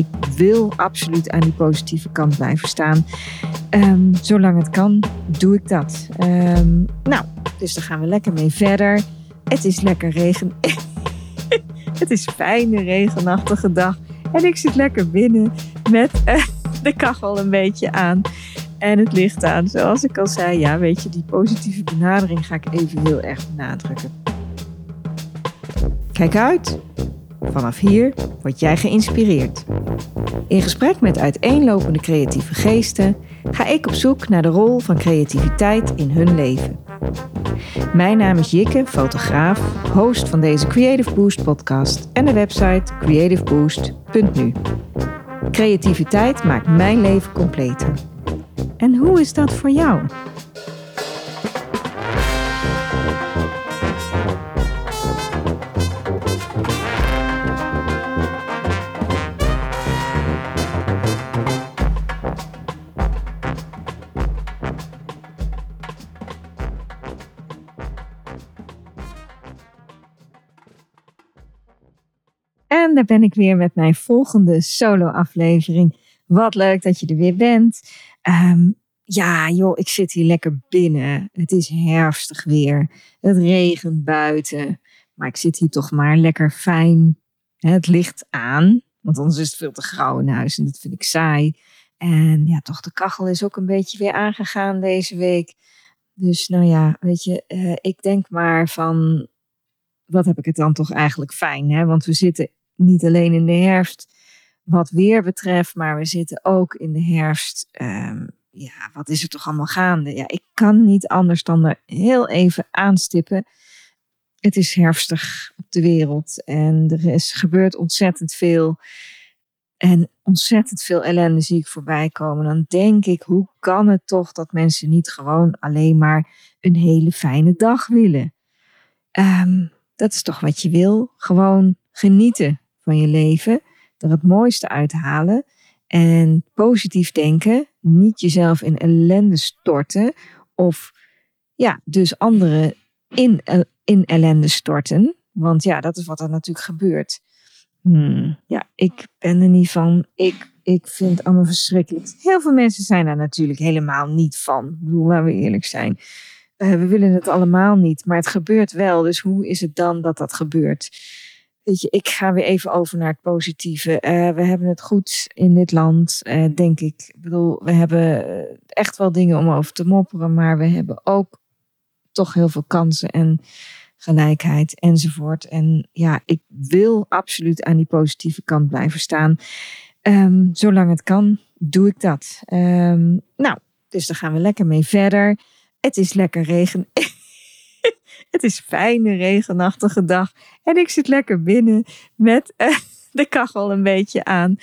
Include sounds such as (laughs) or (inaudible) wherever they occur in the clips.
ik wil absoluut aan die positieve kant blijven staan. Ehm, zolang het kan, doe ik dat. Ehm, nou, dus daar gaan we lekker mee verder. Het is lekker regen. (laughs) het is fijne regenachtige dag. En ik zit lekker binnen met uh, de kachel een beetje aan. En het licht aan. Zoals ik al zei, ja, weet je, die positieve benadering ga ik even heel erg benadrukken. Kijk uit. Vanaf hier word jij geïnspireerd. In gesprek met uiteenlopende creatieve geesten ga ik op zoek naar de rol van creativiteit in hun leven. Mijn naam is Jikke, fotograaf, host van deze Creative Boost podcast en de website creativeboost.nu. Creativiteit maakt mijn leven completer. En hoe is dat voor jou? Daar ben ik weer met mijn volgende solo-aflevering. Wat leuk dat je er weer bent. Um, ja, joh, ik zit hier lekker binnen. Het is herfstig weer. Het regent buiten. Maar ik zit hier toch maar lekker fijn. Het licht aan. Want anders is het veel te grauw in huis en dat vind ik saai. En ja, toch, de kachel is ook een beetje weer aangegaan deze week. Dus nou ja, weet je, uh, ik denk maar van, wat heb ik het dan toch eigenlijk fijn, hè? Want we zitten niet alleen in de herfst wat weer betreft, maar we zitten ook in de herfst. Um, ja, wat is er toch allemaal gaande? Ja, ik kan niet anders dan er heel even aanstippen. Het is herfstig op de wereld en er is, gebeurt ontzettend veel. En ontzettend veel ellende zie ik voorbij komen. Dan denk ik, hoe kan het toch dat mensen niet gewoon alleen maar een hele fijne dag willen? Um, dat is toch wat je wil? Gewoon genieten van je leven, er het mooiste uithalen en positief denken, niet jezelf in ellende storten of ja, dus anderen in, in ellende storten. Want ja, dat is wat er natuurlijk gebeurt. Hmm, ja, ik ben er niet van. Ik, ik vind het allemaal verschrikkelijk. Heel veel mensen zijn daar natuurlijk helemaal niet van. Ik bedoel, laten we eerlijk zijn. Uh, we willen het allemaal niet, maar het gebeurt wel. Dus hoe is het dan dat dat gebeurt? Weet je, ik ga weer even over naar het positieve. Uh, we hebben het goed in dit land, uh, denk ik. Ik bedoel, we hebben echt wel dingen om over te mopperen, maar we hebben ook toch heel veel kansen en gelijkheid enzovoort. En ja, ik wil absoluut aan die positieve kant blijven staan. Um, zolang het kan, doe ik dat. Um, nou, dus daar gaan we lekker mee verder. Het is lekker regen. (laughs) Het is fijne regenachtige dag. En ik zit lekker binnen met uh, (laughs) de kachel een beetje aan.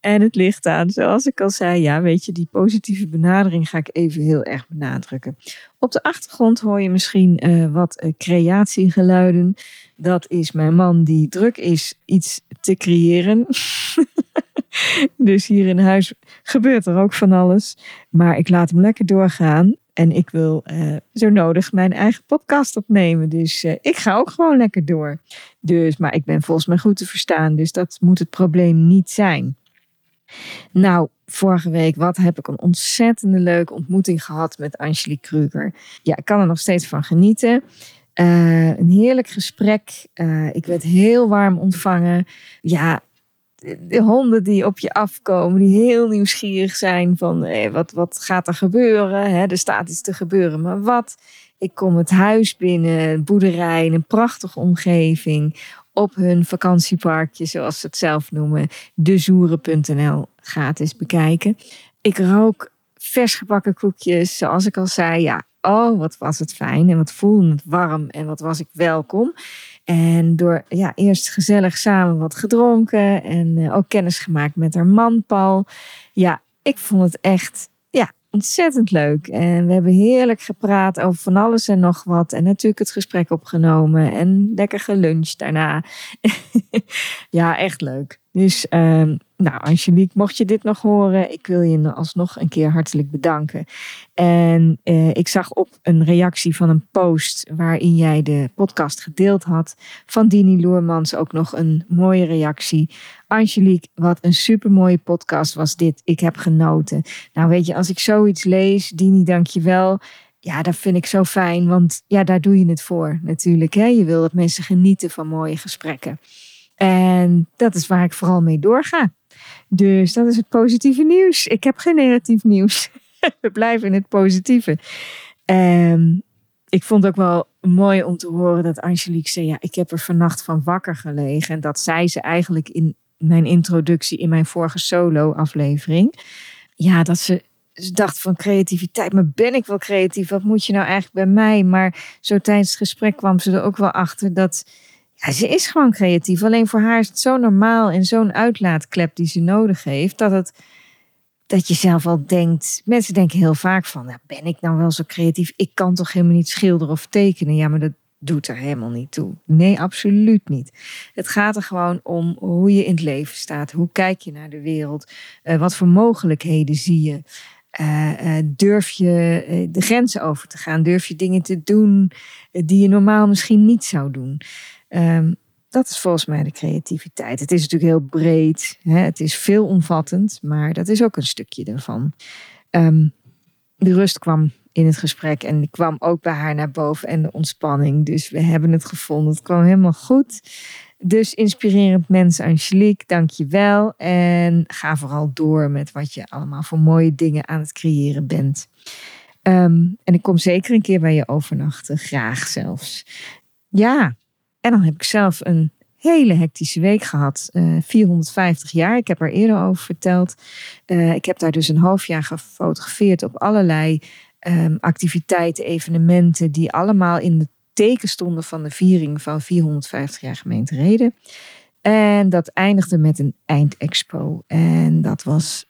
En het licht aan. Zoals ik al zei, ja, weet je, die positieve benadering ga ik even heel erg benadrukken. Op de achtergrond hoor je misschien uh, wat uh, creatiegeluiden. Dat is mijn man die druk is iets te creëren. (laughs) dus hier in huis gebeurt er ook van alles. Maar ik laat hem lekker doorgaan. En ik wil uh, zo nodig mijn eigen podcast opnemen. Dus uh, ik ga ook gewoon lekker door. Dus, maar ik ben volgens mij goed te verstaan. Dus dat moet het probleem niet zijn. Nou, vorige week, wat heb ik een ontzettende leuke ontmoeting gehad met Angelique Kruger. Ja, ik kan er nog steeds van genieten. Uh, een heerlijk gesprek. ik werd heel warm ontvangen. Ja, de honden die op je afkomen, die heel nieuwsgierig zijn van eh, wat, wat gaat er gebeuren? Hè? Er staat iets te gebeuren, maar wat? Ik kom het huis binnen, een boerderij een prachtige omgeving, op hun vakantieparkje, zoals ze het zelf noemen, dezoeren.nl gratis bekijken. Ik rook vers gebakken koekjes, zoals ik al zei. Ja, oh, wat was het fijn en wat voelde het warm en wat was ik welkom. En door ja, eerst gezellig samen wat gedronken en uh, ook kennis gemaakt met haar man Paul. Ja, ik vond het echt ja, ontzettend leuk. En we hebben heerlijk gepraat over van alles en nog wat. En natuurlijk het gesprek opgenomen en lekker geluncht daarna. (laughs) ja, echt leuk. Dus, um, nou, Angelique, mocht je dit nog horen, ik wil je alsnog een keer hartelijk bedanken. En uh, ik zag op een reactie van een post waarin jij de podcast gedeeld had van Dini Loermans ook nog een mooie reactie. Angelique, wat een supermooie podcast was dit. Ik heb genoten. Nou, weet je, als ik zoiets lees, Dini, dank je wel. Ja, dat vind ik zo fijn, want ja, daar doe je het voor natuurlijk. Hè? Je wil dat mensen genieten van mooie gesprekken. En dat is waar ik vooral mee doorga. Dus dat is het positieve nieuws. Ik heb geen negatief nieuws. (laughs) We blijven in het positieve. Um, ik vond ook wel mooi om te horen dat Angelique zei: Ja, ik heb er vannacht van wakker gelegen. En dat zei ze eigenlijk in mijn introductie in mijn vorige solo-aflevering. Ja, dat ze dacht van creativiteit. Maar ben ik wel creatief? Wat moet je nou eigenlijk bij mij? Maar zo tijdens het gesprek kwam ze er ook wel achter dat ze is gewoon creatief. Alleen voor haar is het zo normaal en zo'n uitlaatklep die ze nodig heeft, dat het dat je zelf al denkt. Mensen denken heel vaak van, nou, ben ik nou wel zo creatief? Ik kan toch helemaal niet schilderen of tekenen? Ja, maar dat doet er helemaal niet toe. Nee, absoluut niet. Het gaat er gewoon om hoe je in het leven staat. Hoe kijk je naar de wereld? Uh, wat voor mogelijkheden zie je? Uh, uh, durf je de grenzen over te gaan? Durf je dingen te doen die je normaal misschien niet zou doen? Um, dat is volgens mij de creativiteit. Het is natuurlijk heel breed. Hè? Het is veelomvattend, maar dat is ook een stukje ervan. Um, de rust kwam in het gesprek en die kwam ook bij haar naar boven en de ontspanning. Dus we hebben het gevonden. Het kwam helemaal goed. Dus inspirerend mens Angelique, dank je wel. En ga vooral door met wat je allemaal voor mooie dingen aan het creëren bent. Um, en ik kom zeker een keer bij je overnachten, graag zelfs. Ja, en dan heb ik zelf een hele hectische week gehad. Uh, eh, 450 jaar, ik heb er eerder over verteld. Uh, ik heb daar dus een half jaar gefotografeerd op allerlei um, activiteiten, evenementen, die allemaal in de teken stonden van de viering van 450 jaar gemeente Reden. En dat eindigde met een eindexpo. En dat was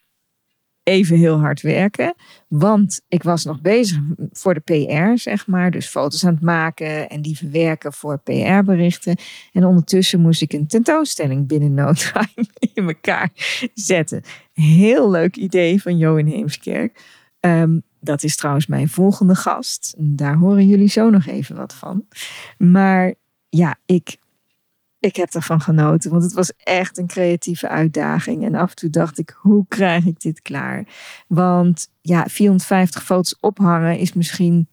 even heel hard werken. Want ik was nog bezig voor de PR, zeg maar. Dus foto's aan het maken en die verwerken voor PR-berichten. En ondertussen moest ik een tentoonstelling binnen no (laughs) in elkaar zetten. Heel leuk idee van Jo in Heemskerk. Um, dat is trouwens mijn volgende gast. Daar horen jullie zo nog even wat van. Maar ja, ik ik heb ervan genoten, want het was echt een creatieve uitdaging. En af en toe dacht ik, hoe krijg ik dit klaar? Want ja, 450 foto's ophangen is misschien,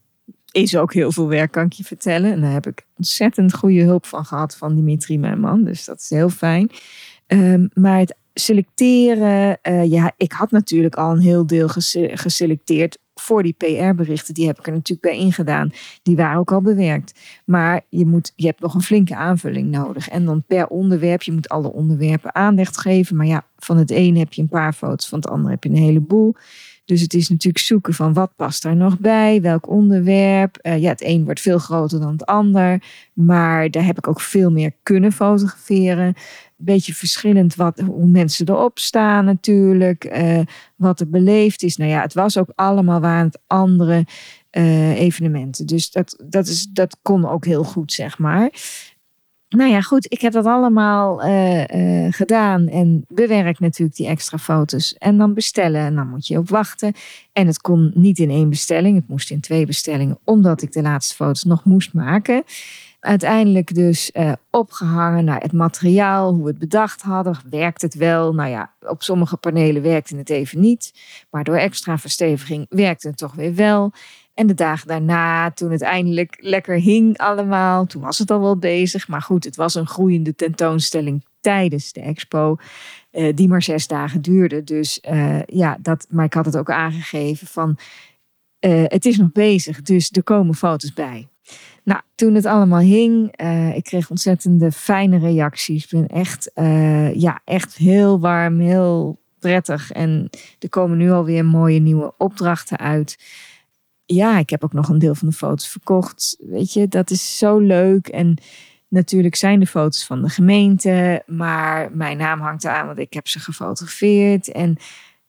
is ook heel veel werk, kan ik je vertellen. En daar heb ik ontzettend goede hulp van gehad van Dimitri, mijn man. Dus dat is heel fijn. Um, maar het selecteren, uh, ja, ik had natuurlijk al een heel deel geselecteerd voor die PR-berichten, die heb ik er natuurlijk bij ingedaan. Die waren ook al bewerkt. Maar je, moet, je hebt nog een flinke aanvulling nodig. En dan per onderwerp, je moet alle onderwerpen aandacht geven. Maar ja, van het een heb je een paar foto's, van het ander heb je een heleboel. Dus het is natuurlijk zoeken van wat past daar nog bij, welk onderwerp. Uh, ja, het een wordt veel groter dan het ander, maar daar heb ik ook veel meer kunnen fotograferen beetje verschillend wat, hoe mensen erop staan natuurlijk. Uh, wat er beleefd is. Nou ja, het was ook allemaal het andere uh, evenementen. Dus dat, dat, is, dat kon ook heel goed, zeg maar. Nou ja, goed, ik heb dat allemaal uh, gedaan en bewerkt natuurlijk die extra foto's. En dan bestellen en dan moet je op wachten. En het kon niet in één bestelling, het moest in twee bestellingen, omdat ik de laatste foto's nog moest maken. Uiteindelijk dus uh, opgehangen naar het materiaal, hoe we het bedacht hadden. Werkt het wel? Nou ja, op sommige panelen werkte het even niet. Maar door extra versteviging werkte het toch weer wel. En de dagen daarna, toen het eindelijk lekker hing allemaal, toen was het al wel bezig. Maar goed, het was een groeiende tentoonstelling tijdens de expo, uh, die maar zes dagen duurde. Dus uh, ja, dat, maar ik had het ook aangegeven van, uh, het is nog bezig, dus er komen foto's bij. Nou, toen het allemaal hing, uh, ik kreeg ontzettende fijne reacties. Ik ben echt, ja, echt heel warm, heel prettig. En er komen nu alweer mooie nieuwe opdrachten uit. Ja, ik heb ook nog een deel van de foto's verkocht. Weet je, dat is zo leuk. En natuurlijk zijn de foto's van de gemeente, maar mijn naam hangt aan, want ik heb ze gefotografeerd. En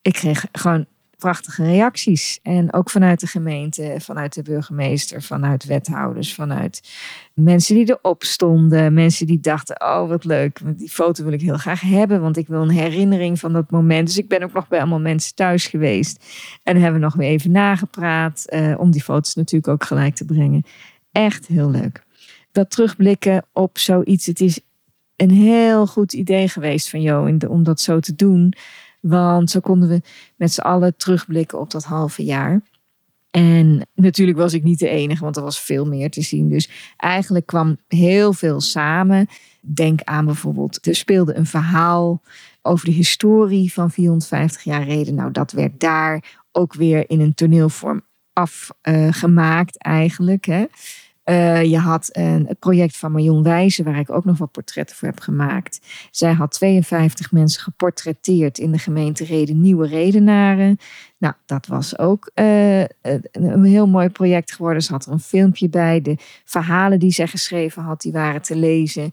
ik kreeg gewoon prachtige reacties. En ook vanuit de gemeente, vanuit de burgemeester, vanuit wethouders, vanuit mensen die erop stonden. Mensen die dachten, oh wat leuk, die foto wil ik heel graag hebben, want ik wil een herinnering van dat moment. Dus ik ben ook nog bij allemaal mensen thuis geweest. En hebben nog weer even nagepraat, uh, om die foto's natuurlijk ook gelijk te brengen. Echt heel leuk. Dat terugblikken op zoiets, het is een heel goed idee geweest van Jo om dat zo te doen. Want zo konden we met z'n allen terugblikken op dat halve jaar. En natuurlijk was ik niet de enige, want er was veel meer te zien. Dus eigenlijk kwam heel veel samen. Denk aan bijvoorbeeld, er speelde een verhaal over de historie van 450 jaar reden. Nou, dat werd daar ook weer in een toneelvorm afgemaakt eigenlijk. Hè. Uh, je had een, het project van Marion Wijzen, waar ik ook nog wat portretten voor heb gemaakt. Zij had 52 mensen geportretteerd in de gemeente Reden, nieuwe redenaren. Nou, dat was ook uh, een heel mooi project geworden. Ze had er een filmpje bij. De verhalen die zij geschreven had, die waren te lezen.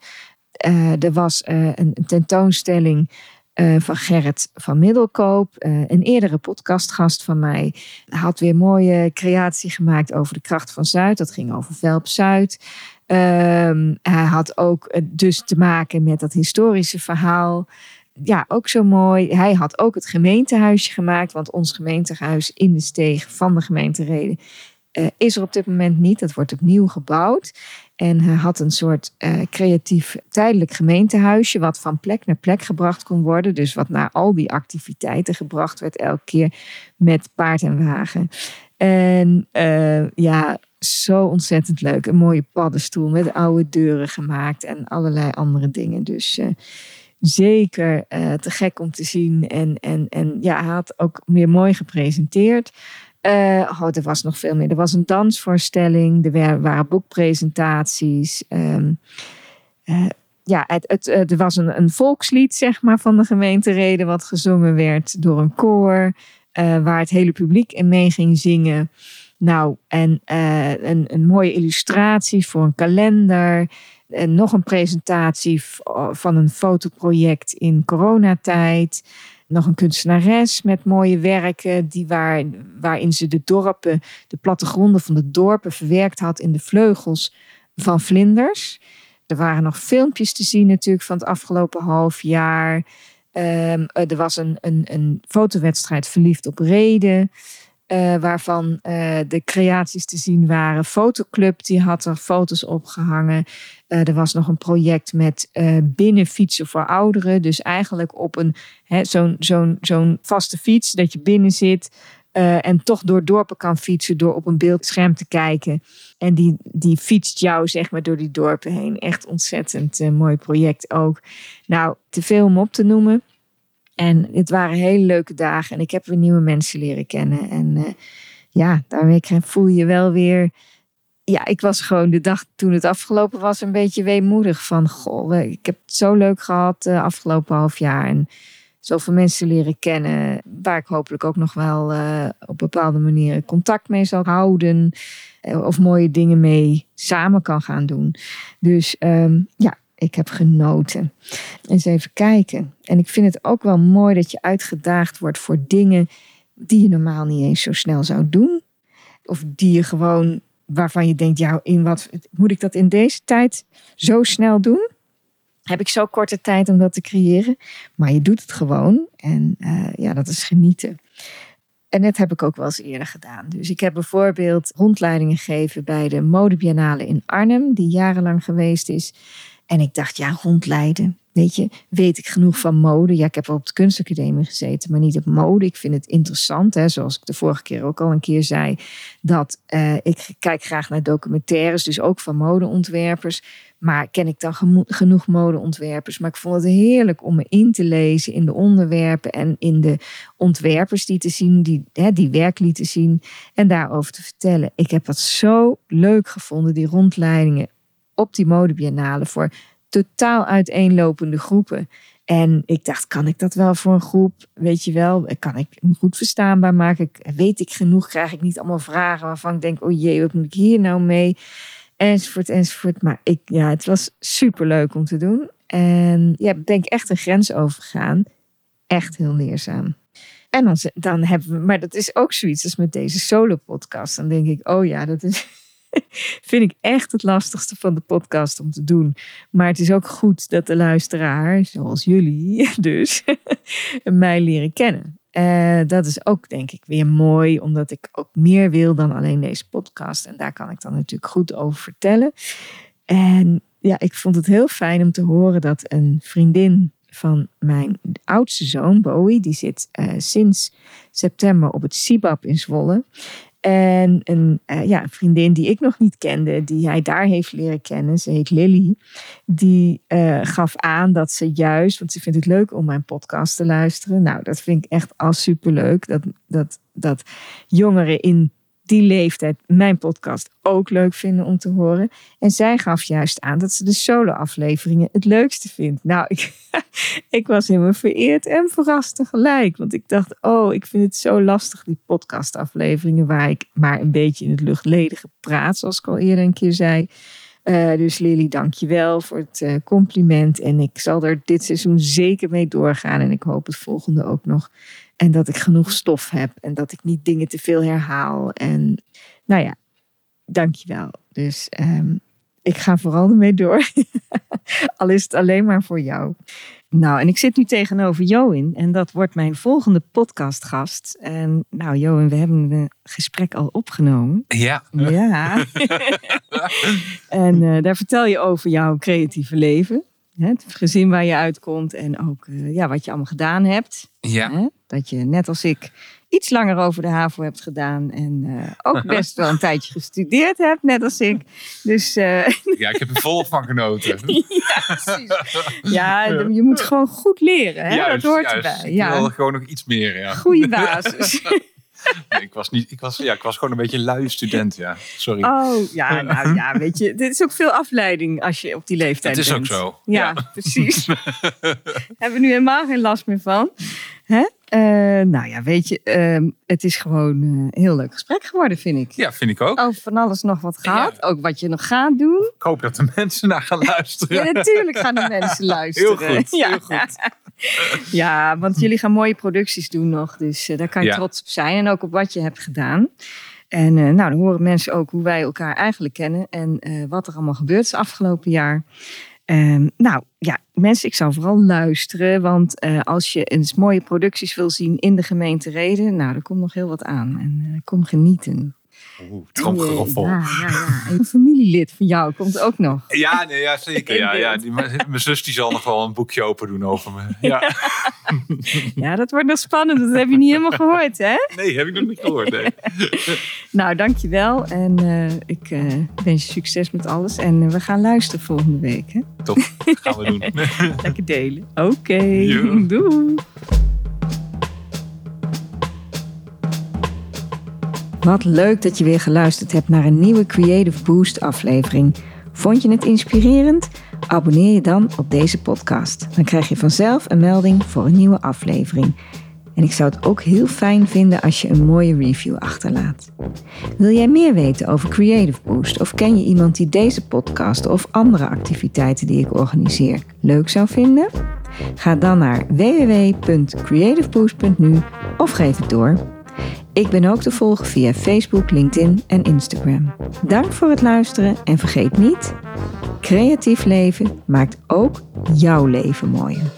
Uh, er was een tentoonstelling uh, van Gerrit van Middelkoop, uh, een eerdere podcastgast van mij, had weer mooie creatie gemaakt over de kracht van Zuid. Dat ging over Velp Zuid. Uh, hij had ook uh, dus te maken met dat historische verhaal. Ja, ook zo mooi. Hij had ook het gemeentehuisje gemaakt, want ons gemeentehuis in de steeg van de gemeente Reden is er op dit moment niet. Dat wordt opnieuw gebouwd. En hij had een soort uh, creatief tijdelijk gemeentehuisje, wat van plek naar plek gebracht kon worden. Dus wat naar al die activiteiten gebracht werd, elke keer met paard en wagen. En uh, ja, zo ontzettend leuk. Een mooie paddenstoel met oude deuren gemaakt en allerlei andere dingen. Dus zeker te gek om te zien. En, en, en ja, hij had ook weer mooi gepresenteerd. Uh, oh, er was nog veel meer. Er was een dansvoorstelling, er waren boekpresentaties. Um, uh, ja, het, het, eh, er was een, een volkslied, zeg maar, van de gemeente Reden, wat gezongen werd door een koor, waar het hele publiek in mee ging zingen. Nou, en een, een mooie illustratie voor een kalender. En nog een presentatie van een fotoproject in coronatijd nog een kunstenares met mooie werken, die waar, waarin ze de dorpen, de plattegronden van de dorpen verwerkt had in de vleugels van vlinders. Er waren nog filmpjes te zien natuurlijk van het afgelopen half jaar. Um, er was een, een, een fotowedstrijd Verliefd op Reden. Uh, waarvan uh, de creaties te zien waren. Fotoclub die had er foto's opgehangen. Uh, er was nog een project met binnenfietsen voor ouderen. Dus eigenlijk op een zo'n zo'n zo'n vaste fiets dat je binnen zit. en toch door dorpen kan fietsen door op een beeldscherm te kijken. En die, die fietst jou zeg maar door die dorpen heen. Echt ontzettend mooi project ook. Nou, te veel om op te noemen. En het waren hele leuke dagen en ik heb weer nieuwe mensen leren kennen. En uh, ja, daarmee voel je wel weer. Ja, ik was gewoon de dag toen het afgelopen was een beetje weemoedig. Van goh, ik heb het zo leuk gehad de afgelopen half jaar. En zoveel mensen leren kennen. Waar ik hopelijk ook nog wel uh, op bepaalde manieren contact mee zal houden. Of mooie dingen mee samen kan gaan doen. Dus um, ja, ik heb genoten. Eens even kijken. En ik vind het ook wel mooi dat je uitgedaagd wordt voor dingen die je normaal niet eens zo snel zou doen. Of die je gewoon, waarvan je denkt, ja, in wat moet ik dat in deze tijd zo snel doen? Heb ik zo korte tijd om dat te creëren? Maar je doet het gewoon. En uh, ja, dat is genieten. En dat heb ik ook wel eens eerder gedaan. Dus ik heb bijvoorbeeld rondleidingen gegeven bij de Modebiennale in Arnhem, die jarenlang geweest is. En ik dacht, ja, rondleiden. Weet je, weet ik genoeg van mode? Ja, ik heb op de kunstacademie gezeten, maar niet op mode. Ik vind het interessant, hè, zoals ik de vorige keer ook al een keer zei, dat uh, ik kijk graag naar documentaires, dus ook van modeontwerpers. Maar ken ik dan genoeg modeontwerpers? Maar ik vond het heerlijk om me in te lezen in de onderwerpen en in de ontwerpers die te zien, die, hè, die werk lieten zien en daarover te vertellen. Ik heb dat zo leuk gevonden, die rondleidingen op die modebiennale voor totaal uiteenlopende groepen. En ik dacht, kan ik dat wel voor een groep? Weet je wel, kan ik hem goed verstaanbaar maken? Weet ik genoeg? Krijg ik niet allemaal vragen waarvan ik denk, oh jee, wat moet ik hier nou mee? Enzovoort, enzovoort. Maar ik, ja, het was super leuk om te doen. En ja, ik denk echt een grens overgegaan. Echt heel leerzaam. En dan, dan hebben we, maar dat is ook zoiets als met deze solo-podcast. Dan denk ik, oh ja, dat is, (laughs) vind ik echt het lastigste van de podcast om te doen. Maar het is ook goed dat de luisteraar, zoals jullie (laughs) dus, (laughs) mij leren kennen. Eh, dat is ook denk ik weer mooi, omdat ik ook meer wil dan alleen deze podcast. En daar kan ik dan natuurlijk goed over vertellen. En ja, ik vond het heel fijn om te horen dat een vriendin van mijn oudste zoon, Bowie, die zit eh, sinds september op het CIBAP in Zwolle. En een, eh, ja, vriendin die ik nog niet kende, die hij daar heeft leren kennen, ze heet Lily, die eh, gaf aan dat ze juist, want ze vindt het leuk om mijn podcast te luisteren. Nou, dat vind ik echt al superleuk, dat, dat, dat jongeren in die leeftijd mijn podcast ook leuk vinden om te horen. En zij gaf juist aan dat ze de solo-afleveringen het leukste vindt. Nou, ik, (laughs) ik was helemaal vereerd en verrast tegelijk. Want ik dacht, oh, ik vind het zo lastig, die podcastafleveringen... waar ik maar een beetje in het luchtledige praat, zoals ik al eerder een keer zei. Eh, dus Lily, dank je wel voor het eh, compliment. En ik zal er dit seizoen zeker mee doorgaan. En ik hoop het volgende ook nog. En dat ik genoeg stof heb. En dat ik niet dingen te veel herhaal. En nou ja, dank je wel. Dus ehm, ik ga vooral ermee door. (laughs) Al is het alleen maar voor jou. Nou, en ik zit nu tegenover Join. En dat wordt mijn volgende podcastgast. En nou, Join, we hebben een gesprek al opgenomen. Ja. Ja. (laughs) (laughs) en eh, daar vertel je over jouw creatieve leven. Het gezin waar je uitkomt en ook eh, ja, wat je allemaal gedaan hebt. Ja. Hè? Dat je net als ik iets langer over de HAVO hebt gedaan. En eh, ook (laughs) best wel een tijdje gestudeerd hebt, net als ik. Dus eh, (laughs) ja, ik heb er volop van genoten. (laughs) ja, precies. Ja, je moet gewoon goed leren. Hè? dat hoort erbij. Ik Ja, wil gewoon nog iets meer. Ja. goede basis. Nee, ik, was niet, ik, was, ja, ik was gewoon een beetje een lui student. Ja. Sorry. Oh, ja, nou ja, weet je. Dit is ook veel afleiding als je op die leeftijd Het is bent. ook zo. Ja, precies. (laughs) Hebben we nu helemaal geen last meer van. Hè? Eh, nou ja, weet je, ehm, het is gewoon eh, een heel leuk gesprek geworden, vind ik. Ja, vind ik ook. Over van alles nog wat. Ja. Ook wat je nog gaat doen. Ik hoop dat de mensen naar gaan (laughs) luisteren. Ja, natuurlijk gaan de mensen luisteren. Heel goed, Ja. heel goed. (laughs) Ja, want jullie gaan mooie producties doen nog. Dus eh, daar kan je Ja. trots op zijn. En ook op wat je hebt gedaan. En eh, nou, dan horen mensen ook hoe wij elkaar eigenlijk kennen. En eh, wat er allemaal gebeurd is afgelopen jaar. Ehm, nou ja, mensen, ik zou vooral luisteren. Want als je eens mooie producties wil zien in de gemeente Reden. Nou, er komt nog heel wat aan. En eh, kom genieten. Oeh, tromgeroffel. Ja, ja, ja. En een familielid van jou komt ook nog. Ja, nee, ja zeker. Ja, ja. Die, mijn zus die zal nog wel een boekje open doen over me. (laughs) Ja. Ja, dat wordt nog spannend. Dat heb je niet helemaal gehoord, hè? Nee, heb ik nog niet gehoord. Nee. (laughs) Nou, dankjewel. En eh, ik eh, wens je succes met alles. En eh, we gaan luisteren volgende week. Hè? Top, gaan we doen. (laughs) Lekker delen. Oké, doei. Wat leuk dat je weer geluisterd hebt naar een nieuwe Creative Boost aflevering. Vond je het inspirerend? Abonneer je dan op deze podcast. Dan krijg je vanzelf een melding voor een nieuwe aflevering. En ik zou het ook heel fijn vinden als je een mooie review achterlaat. Wil jij meer weten over Creative Boost of ken je iemand die deze podcast of andere activiteiten die ik organiseer leuk zou vinden? Ga dan naar www.creativeboost.nu of geef het door. Ik ben ook te volgen via Facebook, LinkedIn en Instagram. Dank voor het luisteren en vergeet niet: creatief leven maakt ook jouw leven mooier.